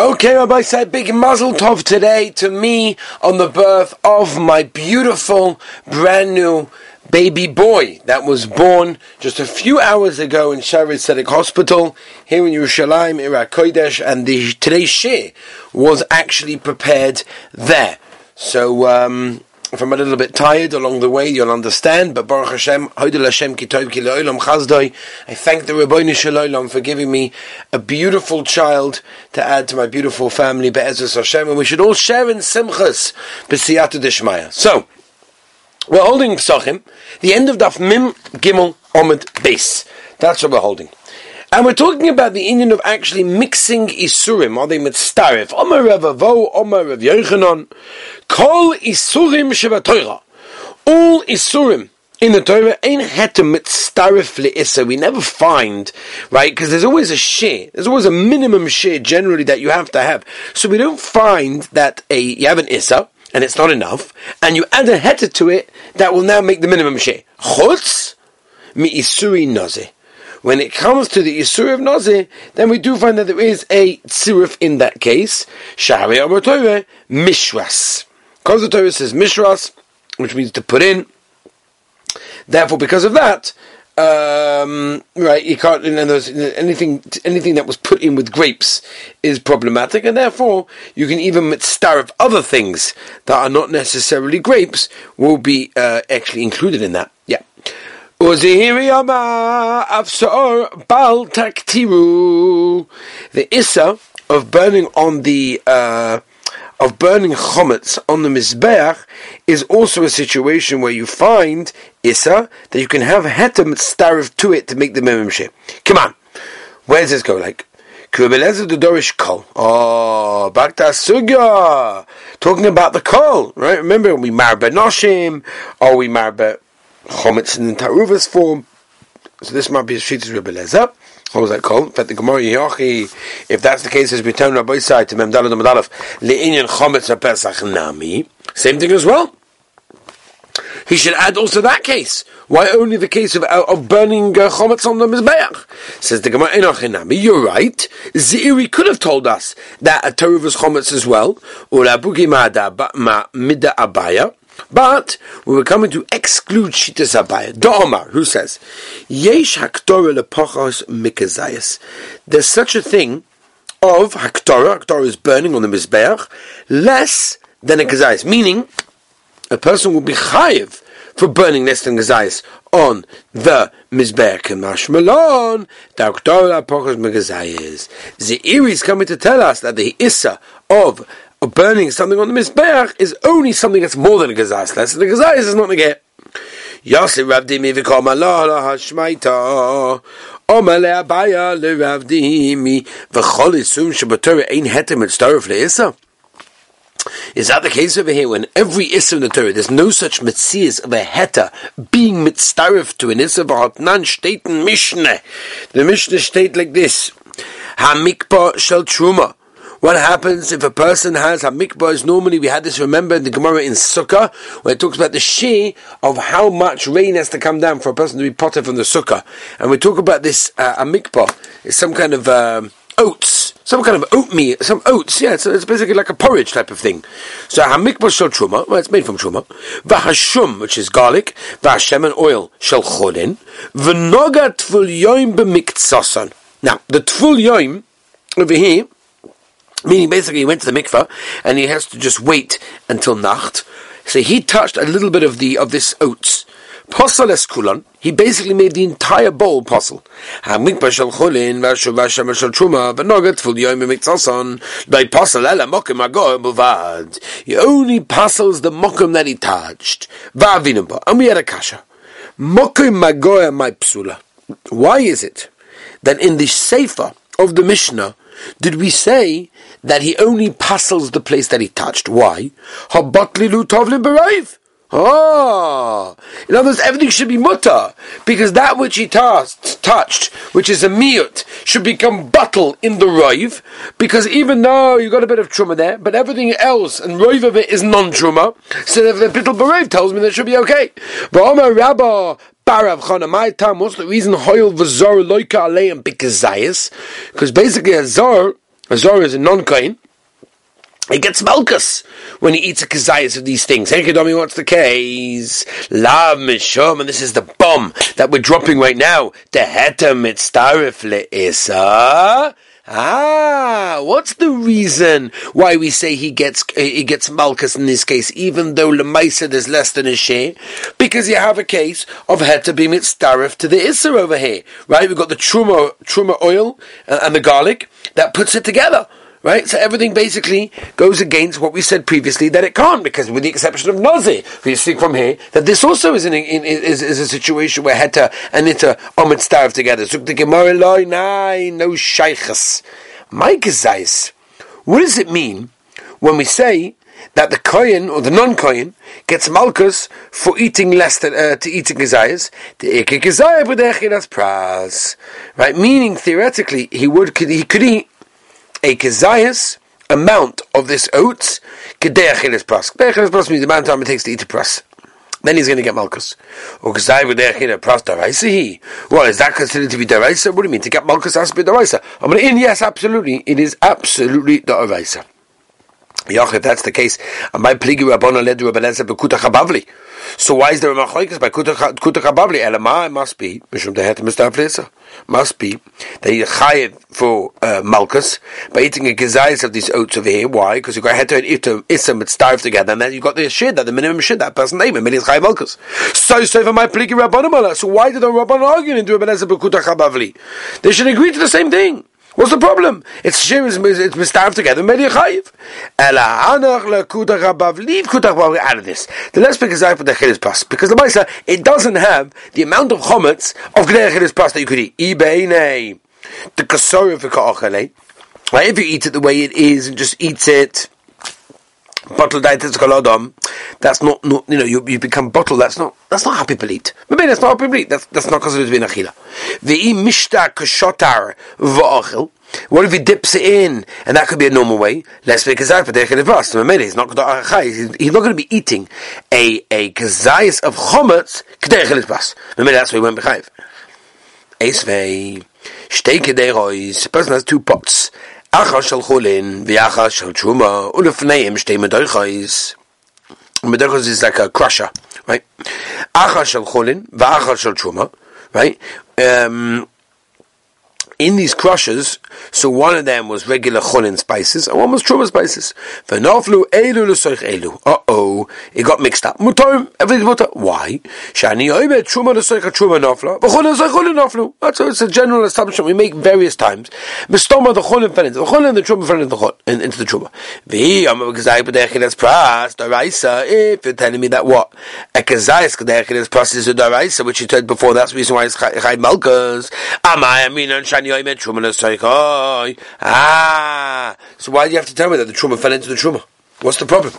Okay, Rabbi said big mazel tov today to me on the birth of my beautiful brand new baby boy that was born just a few hours ago in Shaare Zedek Hospital here in Yerushalayim, Iraq Kodesh, and the, today's shir was actually prepared there. So, um, if I'm a little bit tired along the way, you'll understand. But Baruch Hashem, Hodel Hashem ki tov ki chazdoi. I thank the Rabbeinu Shalom for giving me a beautiful child to add to my beautiful family, Be'ezus Hashem. And we should all share in simchas, b'siyata dishmaya. So, we're holding Psachim, the end of Daf Mim Gimel Omid Base. That's what we're holding. And we're talking about the Indian of actually mixing Isurim. Are they mitztarif? Omer Rav Avo, Omer Rav Yochanan. Kol Isurim Torah. All Isurim in the Torah ain't had to mitztarif le'issa. We never find, right? Because there's always a share. There's always a minimum share generally that you have to have. So we don't find that a, you have an issa, and it's not enough, and you add a heter to it that will now make the minimum share. Chutz mi isuri nazi. When it comes to the Isur of Nazir, then we do find that there is a tziruf in that case. Shahari Amar Torah, Mishras. Because the Torah says Mishras, which means to put in. Therefore, because of that, um, right, you can't. Know, anything anything that was put in with grapes is problematic, and therefore you can even of other things that are not necessarily grapes will be uh, actually included in that. The issa of burning on the uh, of burning chometz on the mizbeach is also a situation where you find issa that you can have hetem starif to it to make the mememsheh. Come on, where does this go? Like Kubelezer the Dorish kol. Oh, back to sugya. Talking about the kol, right? Remember we marbe noshim, or we marbe chometz in taruvas form. So this might be a shittas Rebbe Lezer. What was that called? But the Gemara Yochi, if that's the case, as we turn Rabbi side to Mem Dalad Amadalaf, le'inyan chometz Pesach nami. Same thing as well. He should add also that case. Why only the case of of burning uh, chometz on the mizbeach? Says the Gemara Enoch You're right. Ziri could have told us that a teruvas chometz as well. Ula bugi ma mida abaya. But we were coming to exclude Shitas Abaya. Da'omar, who says, Yesh haktorah lepochos mikazayas. There's such a thing of haktorah, haktorah is burning on the Mizbeach, less than a kazayas. Meaning, a person will be chayiv for burning less than kazayas on the Mizbeach and Mashmalon, the haktorah lepochos mikazayas. Zeiri is coming to tell us that the Issa of of burning something on the Mizbeach is only something that's more than a gazais. Less than a gazais is not a get. Yosef Ravdimi v'kol malala hashmaita Omele abaya leravdimi v'chol isum shabatorah ein hetem et starif le'isa. Is that the case over here? When every issa in the Torah, there's no such mitzias of a heta being mitzarif to an issa v'hotnan shteten mishne. The Mishnah state like this: Hamikpa shel truma. What happens if a person has a mikvah? Normally, we had this remember in the Gemara in Sukkah, where it talks about the she of how much rain has to come down for a person to be potted from the Sukkah. And we talk about this uh, a mikvah. It's some kind of um, oats, some kind of oatmeal, some oats. Yeah, it's, it's, basically like a porridge type of thing. So hamikvah shel truma, well, it's made from truma. V'hashum, which is garlic. V'hashem and oil shel chodin. V'noga tful yoim b'miktsasan. Now, the tful yoim over here Meaning basically he went to the mikveh and he has to just wait until nacht. So he touched a little bit of the of this oats. Posel es kulon. He basically made the entire bowl posel. Buvad. He only posels the mokim that he touched. And we had a kasha. My psula. Why is it that in the sefer of the Mishnah did we say that he only puzzles the place that he touched? Why? Ah, in other words, everything should be mutter because that which he touched, which is a miut, should become bottle in the rive. Because even though you got a bit of truma there, but everything else and rive of it is non truma, so if the bittul b'rive tells me that should be okay. But Rabba Barav Chana, my time, what's the reason Hoyel Vazor Loika Aleim Bikazayas? Because basically a Zor a Zor is a non-Kain, he gets malchus when he eats a kazayas of these things. Hey, Kedomi, what's the case? Lav mishum, and this is the bomb that we're dropping right now. The hetem mitzdarif le'isa. Ah, what's the reason why we say he gets he gets malchus in this case, even though lemaisa there's less than a share? Because you have a case of heta being mitzdarif to the isser over here, right? We've got the truma truma oil and, and the garlic that puts it together. Right? So everything basically goes against what we said previously that it can't, because with the exception of Nazi, we see from here that this also is, an, in, is, is a situation where Heta and Nita omit starve together. The Gemara loy no shaykhs. My. What does it mean when we say that the kohen or the non-kohen gets malchus for eating less than uh, to eating gezayas, the right? Meaning theoretically he would he could eat a kezayas amount of this oats, kedei achilas pras. Kedei pras means the amount of time it takes to eat a pras. Then he's going to get malchus. Or kedei achilas pras daraisa. Well, is that considered to be daraisa? What do you mean? To get malchus has to be daraisa. I'm in, yes, absolutely. It is absolutely daraisa. Yoch, if that's the case, I'm my pligi rabbana led to Rabbanezer bekuta chabavli. So why is there a machlokes by kuta chabavli? Elama, it must be mishum dehet mistaflisa. Must be that you chayiv for uh, malchus by eating a gezayis of these oats over here. Why? Because you got heter and ita isam it's starved together, and then you got the shid that the minimum shid that person name, and many chayiv malchus. So so for my pligi rabbana. So why did the rabbanon argue into Rabbanezer bekuta chabavli? They should agree to the same thing. What's the problem? It's shir is it's mistarved together. Medi chayiv. Ela anach lekutach abav. Leave kutach abav out of this. The less big is for the chidus pas because the Maisa it doesn't have the amount of chometz of gnei chidus pas that you could eat. Ibeine the kasori for ka'achale. Right, if you eat it the way it is and just eat it bottle diet dietets kolodom, that's not, not you know you, you become bottle. That's not that's not how people eat. Maybe that's not people eat. That's that's not considered to be achila. The mishta kashotar v'achil. What if he dips it in, and that could be a normal way? Let's make a zayis for derech Maybe he's not going to he's not going to be eating a a kazayis of chometz k'derech Maybe that's why he went bechayiv. Eisvei shtei kederois. Person has two pots. Achas shel chulin v'achas shel truma ulefneim shtei medoichais. Medoichais is like a crusher, right? Achas shel chulin v'achas shel right? Um, in these crushers, so one of them was regular chulin spices, and one was truma spices. Uh oh, it got mixed up. Mutar, everything's mutar. Why? Shani oimet truma l'soich truma nofla, v'chulin l'soich chulin noflu. That's it's a general assumption we make various times. Mistoma the chulin fell into the chulin, the truma fell into the chulin, into the truma. V'i amar kazai pras daraisa. If you're telling me that what a kazai is k'dechil es pras is a daraisa, which you said before, that's the reason why it's chay malkas. Amai aminan shani Ah, so why do you have to tell me that the truma fell into the truma? What's the problem?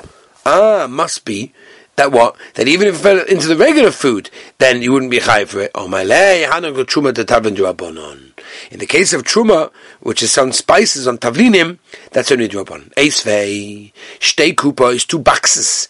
Ah, must be that what? That even if it fell into the regular food, then you wouldn't be high for it. Oh my lay, truma to In the case of truma, which is some spices on tavlinim, that's only drabon. Eisvei, shtei kupa is two boxes.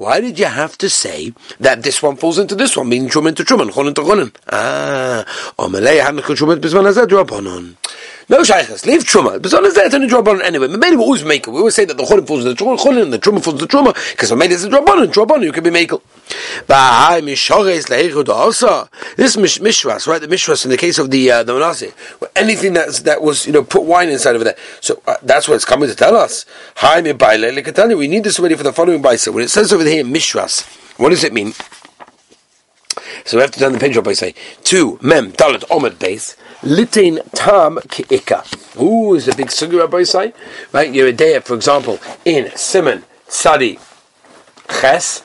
Why did you have to say that this one falls into this one, meaning Truman to Truman, Chonin to Chonin? Ah, Omelei hadn't Truman Bizman Hazeh Drabonon. No shaykhs, leave truma. Bizon is there, it's only drabonon anyway. Maybe we always make it. We always say that the cholim falls into the cholim and the truma falls into the truma because maybe it's a drabonon. Drabonon, you can be makel. Bahai mishores leichud also. This mishras, right? The mishras in the case of the uh, the manasi, anything that that was you know put wine inside of that. So uh, that's what it's coming to tell us. Hi mi baile We need this already for the following baisa. When it says over here mishras, what does it mean? So we have to turn the page up by say two mem dalet omid base. Litin tam ki'ika. Ooh, is a big sugi rabbi say. Right, you're a day, for example, in Simon Sadi Ches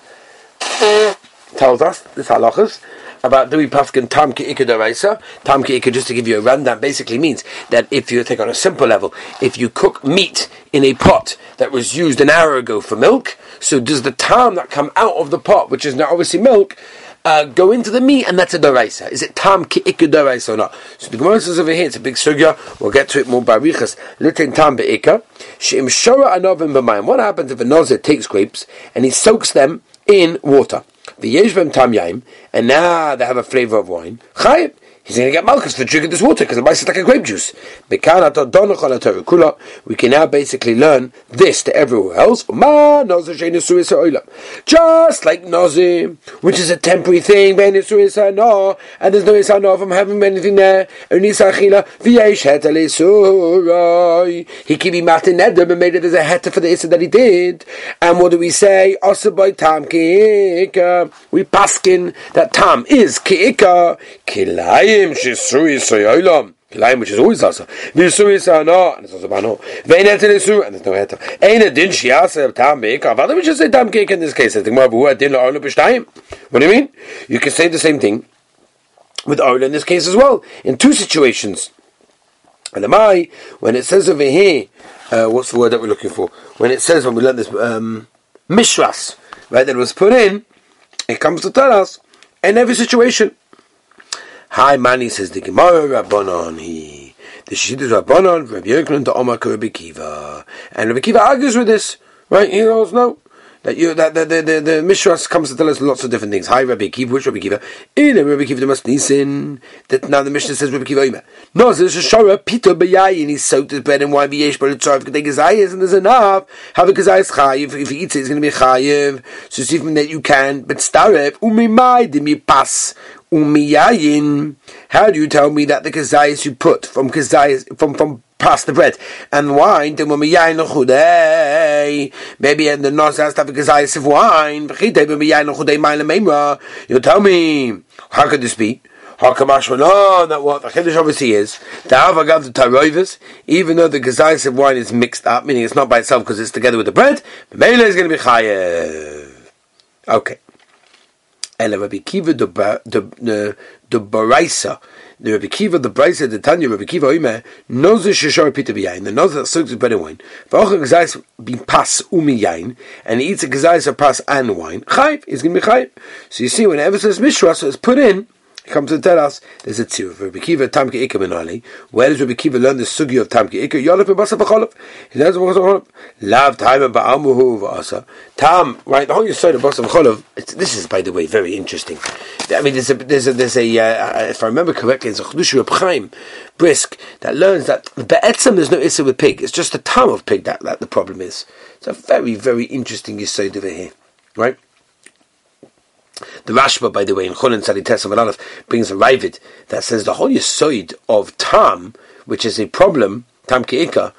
tells us this halachas. about we paskin tam ki'ika daraisa? Tam ki'ika, just to give you a rundown, basically means that if you take on a simple level, if you cook meat in a pot that was used an hour ago for milk, so does the tam that come out of the pot, which is now obviously milk, uh, go into the meat, and that's a daraisa. Is it tam ki'ika daraisa or not? So the Gemara says over here, it's a big sugya. We'll get to it more by riches. Litin tam be'ika. She'im shora anovim b'mayim. What happens if a nozir takes grapes and he soaks them in water? The yeshbem tam yaim, and now they have a flavor of wine. Chayim. He's going to get malchus for drinking this water because it might like a grape juice. We can now basically learn this to everywhere else. Just like nozim, which is a temporary thing, and there's no isano from having anything there. He can be and made it as a heta for the issa that he did. And what do we say? by tam ki'ika. We paskin that tam is ki'ika. Kilai Kilayim shisui soyolam. Kilayim which is always asa. Visui sana and it's also bano. Vein etel isu and there's no heter. Ein a din shiasa tam beika. Why don't we just say tam cake in this case? I think more bu din lo b'shtayim. What do you mean? You can say the same thing with oil in this case as well. In two situations. And the mai when it says over here, uh, what's the word that we're looking for? When it says when we learn this um, mishras, right? That was put in. It comes to tell us in every situation. Hi, Mani says the Gemara Rabbanon. He the Shishidus Rabbanon, Rabbi Yochanan, to Omar Rabbi Kiva, and Rabbi Kiva argues with this. Right? He knows no that you that the the the, the Mishras comes to tell us lots of different things. Hi, Rabbi Kiva, which Rabbi Kiva? In Rabbi Kiva, there must that now the Mishnah says Rabbi Kiva. No, there's a shara pito beyayin. He soaked his bread and wine v'yesh but it's could take gazayas and there's enough. Have a gazayas chayiv. If he eats it, it's going to be chayiv. So see from that you can, but starep umimai dimi pas umiyayin. How do you tell me that the kazayas you put from kazayas from from past the bread and wine? Then umiyayin chudei. Maybe in the nos has to have kazayas of wine. You tell me how could this be? How Hakamash no, that what the chiddush obviously is the avagav the taroivus, even though the gazayis of wine is mixed up, meaning it's not by itself because it's together with the bread. Mele is going to be chayev. Okay. And Rabbi Kiva the Baraisa, the Rabbi Kiva the Baraisa the Tanya Rabbi Kiva Oime knows the Shishar Pita B'yayin, the knows that soaks bread and wine. V'ochel gazais be pas umi yain, and he eats a gazais of pas and wine. Chayv is going to be chayv. So you see, whenever it says mishra, so it's put in comes to tell us there's a tzir. Rabbi Kiva Tamke Ikka Benali. Where does Rabbi Kiva learn the sugi of Tamke Ikka? Yolef and Basa B'cholov. He learns Basa B'cholov. Lav Time and Ba'amuhu V'asa. Tam, right, the whole Yisod of Basa B'cholov, this is, by the way, very interesting. I mean, there's a, there's a, there's a uh, if I remember correctly, there's a Chedush Reb Chaim, Brisk, that learns that Be'etzem there's no Issa with pig. It's just the tam of pig that, that the problem is. It's a very, very interesting Yisod over here. Right? The Rashba, by the way, in Chonin Tzadites of brings a Ravid that says the whole Yisoid of Tam, which is a problem, Tam Ke'ika,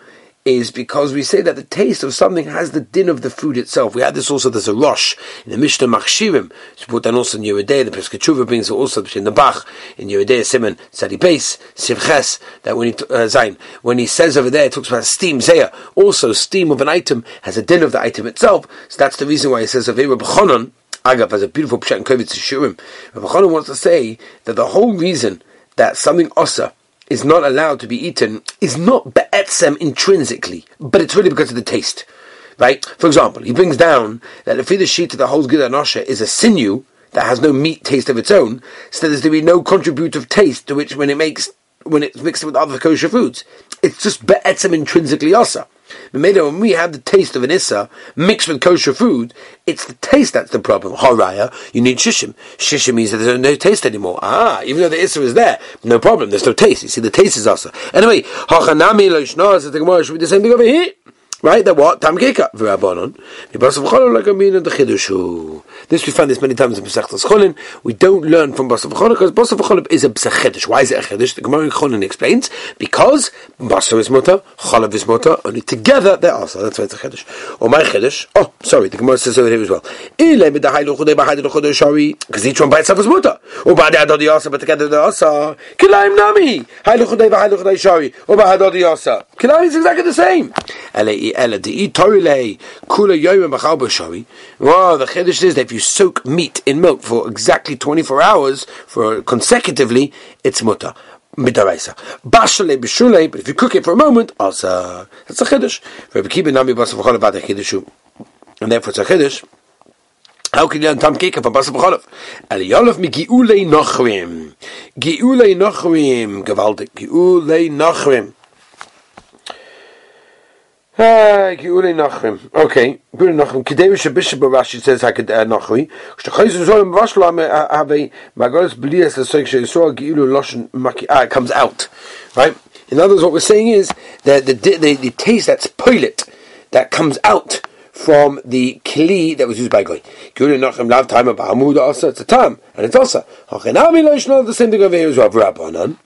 is because we say that the taste of something has the din of the food itself. We had this also, there's a Rosh in the Mishnah Machshirim, it's put down also in Yeridei, the Pesach brings it also in the Bach, in Yeridei Simon, Sadi Beis, Sivches, that when he, uh, Zain, when he says over there, it talks about steam, Zaya, also steam of an item has a din of the item itself, so that's the reason why he says Eber B'chonon, Agav has a beautiful pshat in Kovetz Shiurim. Rabbi wants to say that the whole reason that something osa is not allowed to be eaten is not be'etzem intrinsically, but it's really because of the taste. Right? For example, he brings down that if the sheet that holds Gida Nosha is a sinew that has no meat taste of its own, so there's to be no contributive taste to which when it makes when it's mixed with other kosher foods. It's just be'etzem intrinsically osa. Maybe when we have the taste of an issa mixed with kosher food, it's the taste that's the problem. Haraya, you need shishim. Shishim means that there's no taste anymore. Ah, even though the issa is there, no problem. There's no taste. You see, the taste is also. Anyway, hachanami loishna says the Gemara should be the same thing over here. Right? That what? Tam keka. V'rabonon. Mibasav cholol like a min the chidushu. This we find this many times in Pesachtas Cholin. We don't learn from Basav Cholin because Basav Cholin is a Pesach Why is it a Chiddush? The Gemara in Cholin explains because Basav is Mutter, Cholav is Mutter, only together they're also. That's why it's a Chiddush. Or my Chiddush. Oh, sorry, the Gemara says over here as well. Because each one by itself is Mutter. Or by the Adodi Asa, but together they're also. Kilaim Nami. Hailu Chudei V'Hailu Chudei Shari. Or by Adodi Asa. Kilaim is exactly the same. Ela de torile kula yoyim b'chal b'shari. Well, the chiddush is that if you soak meat in milk for exactly 24 hours, for consecutively, it's mutter. Midaraisa. Bashale b'shule, but if you cook it for a moment, also, that's a chiddush. Rabbi Kiba nami basav cholav ad chidushu. And therefore it's a chiddush. How can you tam kika from basav cholav? Eliyolov mi giulei nochrim. Giulei nochrim. Gewaltig. Giulei. Nachrim. Okay, Geulah Nachrim. Kedei Shabishah Barashi says Haked Nachri. Shtachayis Zolim Vashlam have a Sheyisrael Geulah Loshen. Ah, comes out, right? In other words, what we're saying is that the the, the taste that's pilot that comes out from the kli that was used by Goy. Geulah Nachrim lav time of Hamud also. It's a time, and it's also the same thing over here as well. Rabbanan.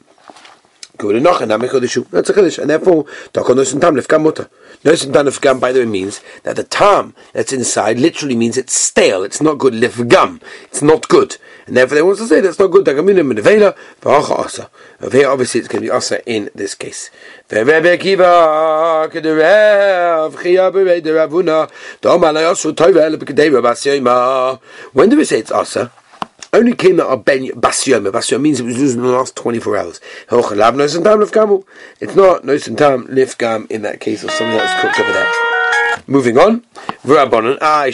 That's a Chodesh, and therefore Takon Nosin Tam Lefkam Mutter. Nosim dan gum, by the way, means that the tam that's inside literally means it's stale, it's not good. Lifgam, it's not good. And therefore they want to say that's not good. Dagaminim nevela, v'acha asa. Here, obviously, it's going to be asa in this case. When do we say it's asa? Only came out of Ben Basyom. Basyom means it was used in the last 24 hours. It's not Noisen Tam Lifgam in that case or something that's cooked over there. Moving on. Ah, I.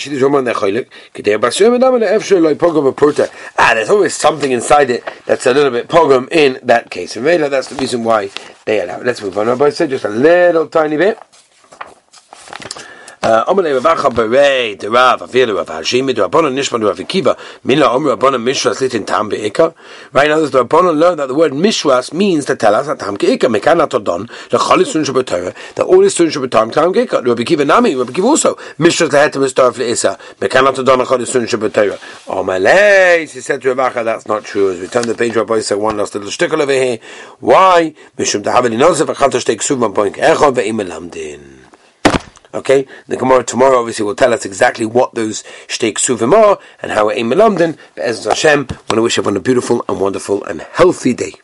Ah, there's always something inside it that's a little bit pogrom in that case. And maybe that's the reason why they allow it. Let's move on. Rabbi said just a little tiny bit. Uh, Amalei Ravacha Berei, the Rav, Rav Hashimi, the Nishma, the Rav Akiva, Mila Om Mishras Litin Tam. Right now, the Rabbanon learned that the word Mishras means to tell us that Tam Ke'ika, Mekana Todon, the Chalis Sun Shabbatara, that all is Sun Shabbatam Tam. The Rav Akiva Nami, Rav Akiva also, Mishras Lehetem Estar Fle'isa, Mekana Todon, the Chalis Sun Shabbatara. Amalei, he said to Ravacha, that's not true. As we turn the page, Rabbi said one last little shtickle over here. Why? Mishum Poink Ve'im Elamdin. Okay, the Gemara tomorrow obviously will tell us exactly what those shteik suvim are and how we're in Melamdin. But as Hashem, I want to wish everyone a beautiful and wonderful and healthy day.